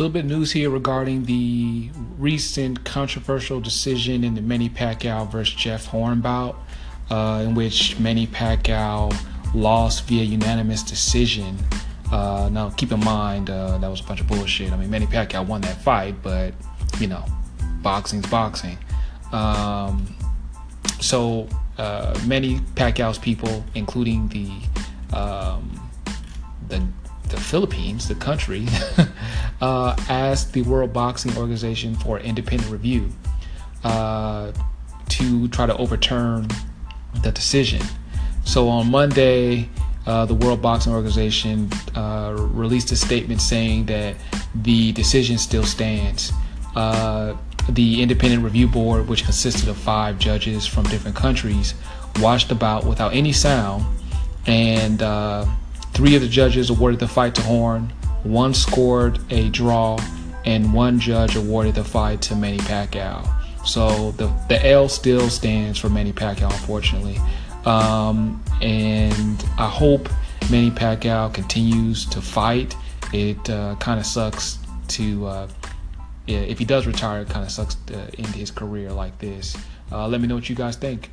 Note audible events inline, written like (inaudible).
little bit of news here regarding the recent controversial decision in the Manny Pacquiao versus Jeff Horn bout, uh, in which Manny Pacquiao lost via unanimous decision. Uh, now, keep in mind uh, that was a bunch of bullshit. I mean, Manny Pacquiao won that fight, but you know, boxing's boxing. Um, so, uh, Manny Pacquiao's people, including the um, the the Philippines, the country, (laughs) uh, asked the World Boxing Organization for independent review uh, to try to overturn the decision. So on Monday, uh, the World Boxing Organization uh, released a statement saying that the decision still stands. Uh, the independent review board, which consisted of five judges from different countries, watched the bout without any sound and uh, Three of the judges awarded the fight to Horn, one scored a draw, and one judge awarded the fight to Manny Pacquiao. So the, the L still stands for Manny Pacquiao, unfortunately. Um, and I hope Manny Pacquiao continues to fight. It uh, kind of sucks to, uh, if he does retire, it kind of sucks to end his career like this. Uh, let me know what you guys think.